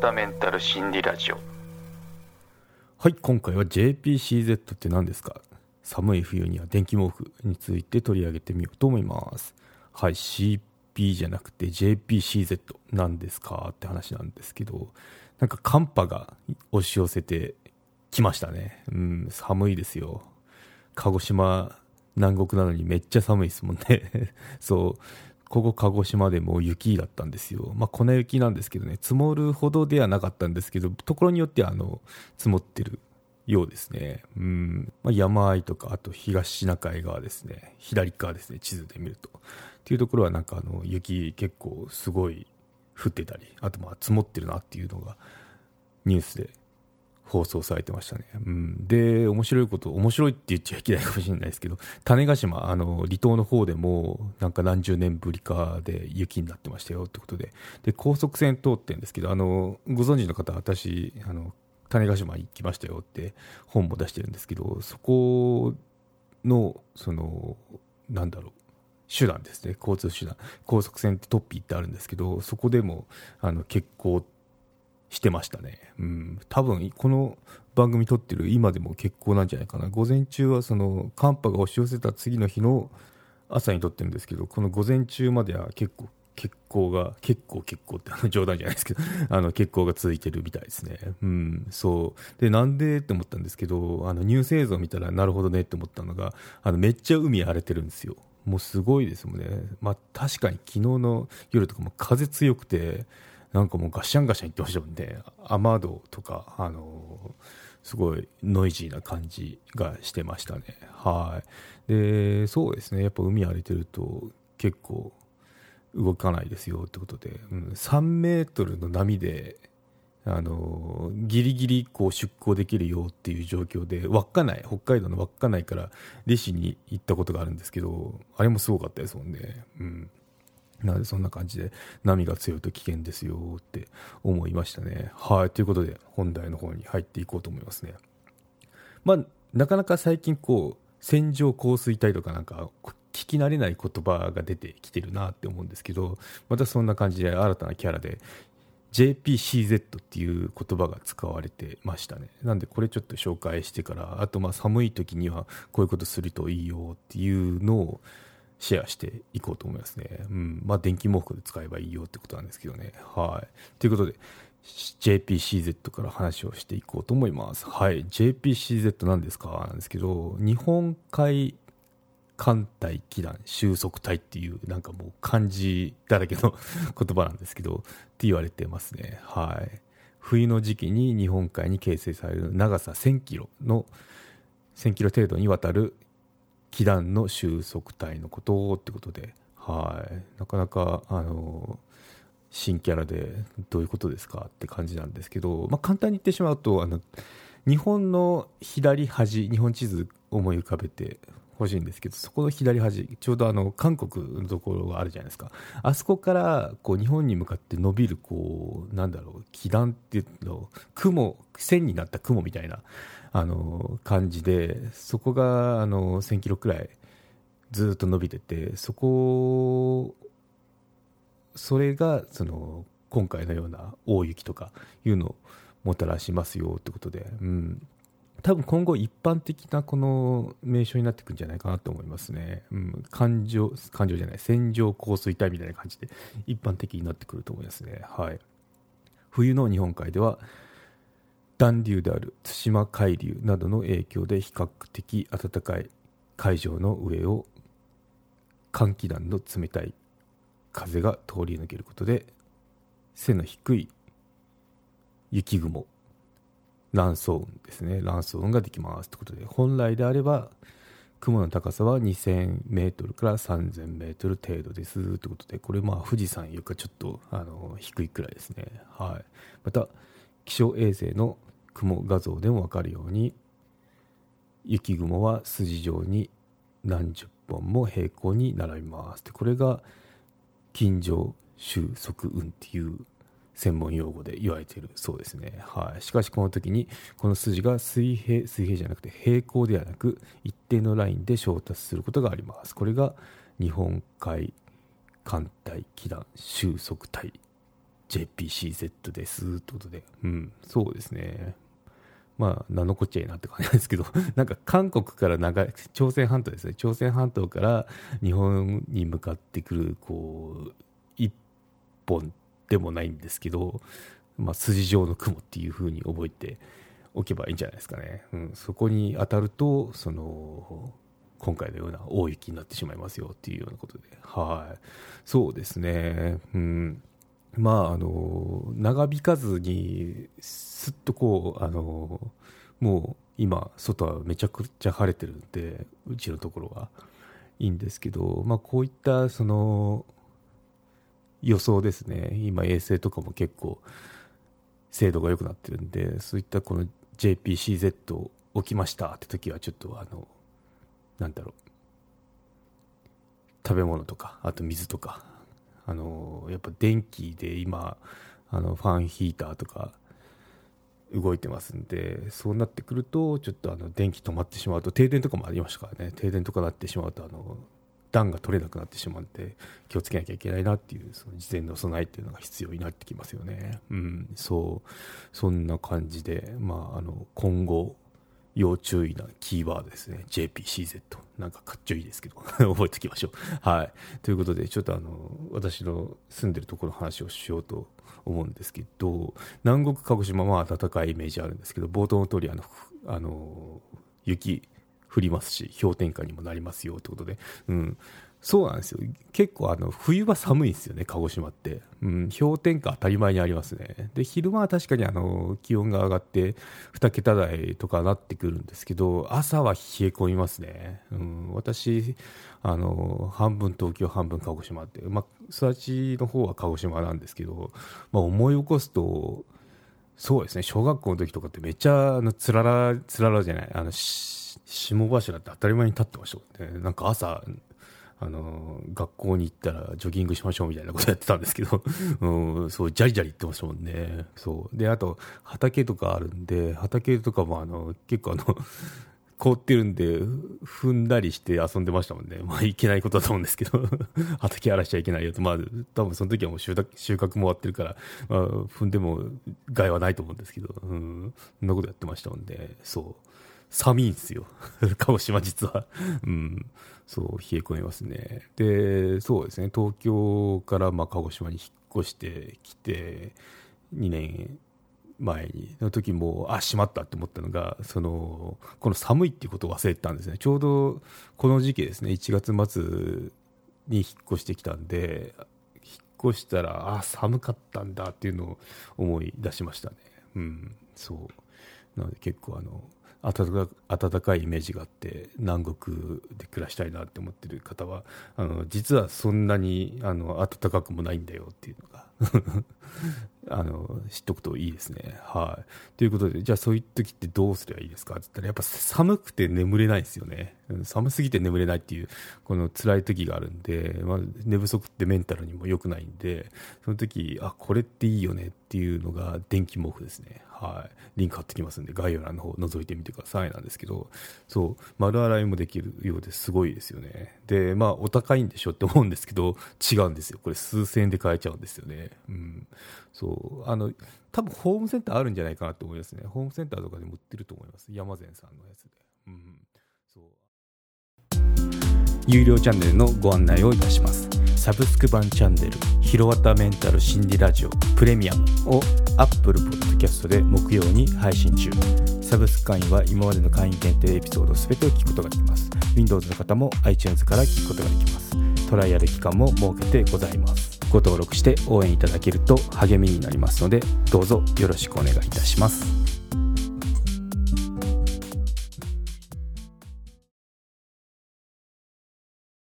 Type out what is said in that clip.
田メンタル心理ラジオ。はい今回は JPCZ って何ですか？寒い冬には電気毛布について取り上げてみようと思います。はい CP じゃなくて JPCZ なんですかって話なんですけどなんか寒波が押し寄せてきましたね。うん寒いですよ。鹿児島南国なのにめっちゃ寒いですもんね。そう。ここ鹿児島でも雪だったんですよ、まあ、粉雪なんですけどね積もるほどではなかったんですけどところによってはあの積もってるようですね、うん。まあ、山あいとかあと東シナ海側ですね。左側ですね地図で見ると。っていうところはなんかあの雪結構すごい降ってたりあとまあ積もってるなっていうのがニュースで放送されてましたね。うん、で、面白いこと、面白いって言っちゃいけないかもしれないですけど、種子島、あの、離島の方でも、なんか何十年ぶりかで雪になってましたよってことで、で、高速船通ってるんですけど、あの、ご存知の方、私、あの、種子島行きましたよって本も出してるんですけど、そこの、その、なんだろう、手段ですね、交通手段、高速船ってトッピーってあるんですけど、そこでもあの欠航してましたね。うん、多分この番組撮ってる今でも欠航なんじゃないかな。午前中はその寒波が押し寄せた次の日の朝に撮ってるんですけど、この午前中までは結構欠航が、結構結構って冗談じゃないですけど、あの欠航が続いてるみたいですね。うん、そう。で、なんでって思ったんですけど、あのニュース映像見たらなるほどねって思ったのが、あのめっちゃ海荒れてるんですよ。もうすごいですもんね。まあ確かに昨日の夜とかも風強くて、なんかもうガシャンガシャン言ってましたもんね。雨戸とかあのすごいノイジーな感じがしてましたね。はい。でそうですね。やっぱ海荒れてると結構動かないですよってことで、うん、3メートルの波であのギリギリこう出港できるよっていう状況で稚内北海道の稚内から利子に行ったことがあるんですけどあれもすごかったですもんね、うん、なのでそんな感じで波が強いと危険ですよって思いましたね。はい。ということで本題の方に入っていこうと思いますね。まあ、なかなか最近こう、線状降水帯とかなんか聞き慣れない言葉が出てきてるなって思うんですけど、またそんな感じで新たなキャラで JPCZ っていう言葉が使われてましたね。なんでこれちょっと紹介してから、あとまあ寒い時にはこういうことするといいよっていうのをシェアしていこうと思いますね。うん。まあ、電気毛布で使えばいいよってことなんですけどね。はい。ということで、JPCZ から話をしていこうと思います。はい。JPCZ 何ですかなんですけど、日本海艦隊機団収束隊っていうなんかもう漢字だらけの言葉なんですけどって言われてますねはい冬の時期に日本海に形成される長さ1000キロの1000キロ程度にわたる気団の収束帯のことってことで、はい、なかなかあの新キャラでどういうことですかって感じなんですけど、まあ、簡単に言ってしまうとあの日本の左端日本地図思い浮かべてほしいんですけどそこの左端ちょうどあの韓国のところがあるじゃないですか。あそこからこう日本に向かって伸びるこうなんだろう気団っていうの雲線になった雲みたいなあの感じでそこがあの1000キロくらいずっと伸びててそこそれがその今回のような大雪とかいうのをもたらしますよってことで、うん、多分今後一般的なこの名称になっていくんじゃないかなと思いますね。うん、感情、感情じゃない、線状降水帯みたいな感じで一般的になってくると思いますね。はい。冬の日本海では暖流である対馬海流などの影響で比較的暖かい海上の上を寒気団の冷たい風が通り抜けることで背の低い雪雲乱層雲ですね。乱層雲ができますということで本来であれば雲の高さは2000メートルから3000メートル程度ですということでこれまあ富士山よりかちょっとあの低いくらいですね。はい。また気象衛星の雲画像でも分かるように雪雲は筋状に何十本も平行に並びますでこれが近上収束雲っていう専門用語で言われているそうですね、はい、しかしこの時にこの筋が水平水平じゃなくて平行ではなく一定のラインで衝突することがあります。これが日本海艦隊機団収束帯 JPCZ です。ということで、うん、そうですね。まあ、名のこっちゃいなって感じなんですけど、なんか韓国から長い、朝鮮半島ですね、朝鮮半島から日本に向かってくる、こう、一本でもないんですけど、まあ、筋状の雲っていう風に覚えておけばいいんじゃないですかね。うん、そこに当たると、その、今回のような大雪になってしまいますよっていうようなことで、はい、そうですね、うん、まあ、あの長引かずに、すっとこう、あのもう今、外はめちゃくちゃ晴れてるんで、うちのところはいいんですけど、まあ、こういったその予想ですね、今、衛星とかも結構精度が良くなってるんで、そういったこの JPCZ 起きましたって時は、ちょっとあの、なんだろう、食べ物とか、あと水とか、あのやっぱ電気で今あのファンヒーターとか動いてますんでそうなってくるとちょっとあの電気止まってしまうと停電とかもありましたからね。停電とかなってしまうとあの暖が取れなくなってしまうんで気をつけなきゃいけないなっていうその事前の備えっていうのが必要になってきますよね。うん、そうそんな感じで、まあ、あの今後要注意なキーワードですね。JPCZ。なんかかっちょいいですけど、覚えておきましょう。はい。ということで、ちょっとあの、私の住んでるところの話をしようと思うんですけど、南国鹿児島は暖かいイメージあるんですけど、冒頭の通り、あの、あの、雪降りますし、氷点下にもなりますよということで、うん。そうなんですよ。結構あの冬は寒いんですよね、鹿児島って。うん、氷点下当たり前にありますね。で、昼間は確かにあの気温が上がって2桁台とかなってくるんですけど、朝は冷え込みますね。うん、私、あの、半分東京、半分鹿児島って、まあ、育ちの方は鹿児島なんですけど、まあ、思い起こすと、そうですね、小学校の時とかってめっちゃ、あの、つらら、つららじゃない、あの、霜柱って当たり前に立ってましたもんね。なんか朝、あの学校に行ったらジョギングしましょうみたいなことやってたんですけど、うん、そうジャリジャリ言ってましたもんね。そう。であと畑とかあるんで畑とかもあの結構あの凍ってるんで踏んだりして遊んでましたもんね。まあいけないことだと思うんですけど。畑荒らしちゃいけないよと。まあ多分その時はもう収穫収穫も終わってるから、まあ、踏んでも害はないと思うんですけど、うん、そんなことやってましたもんでそう。寒いんですよ。鹿児島実は。うん。そう冷え込みますね。でそうですね。東京からまあ鹿児島に引っ越してきて2年前にの時もあしまったって思ったのがそのこの寒いっていうことを忘れてたんですね。ちょうどこの時期ですね1月末に引っ越してきたんで引っ越したらあ寒かったんだっていうのを思い出しましたね。うんそう。なので結構あの暖かかいイメージがあって南国で暮らしたいなって思ってる方はあの実はそんなにあの暖かくもないんだよっていうのがあの知っとくといいですね。はい、ということでじゃあそういう時ってどうすればいいですか？って言ったらやっぱ寒くて眠れないですよね。寒すぎて眠れないっていうこの辛い時があるんで、まあ、寝不足ってメンタルにも良くないんでその時あこれっていいよねっていうのが電気毛布ですね。はい、リンク貼ってきますんで概要欄の方覗いてみてください。なんですけどそう。丸洗いもできるようですごいですよね。でまあお高いんでしょって思うんですけど違うんですよ。これ数千円で買えちゃうんですよね。うん。そうあの多分ホームセンターあるんじゃないかなと思いますね。ホームセンターとかでも売ってると思います。山善さんのやつで。うん。そう。有料チャンネルのご案内をいたします。サブスク版チャンネル「ひろわたメンタル心理ラジオプレミアム」を Apple Podcast で木曜に配信中。サブスク会員は今までの会員限定エピソード全てを聞くことができます。Windows の方も iTunes から聞くことができます。トライアル期間も設けてございます。ご登録して応援いただけると励みになりますのでどうぞよろしくお願いいたします。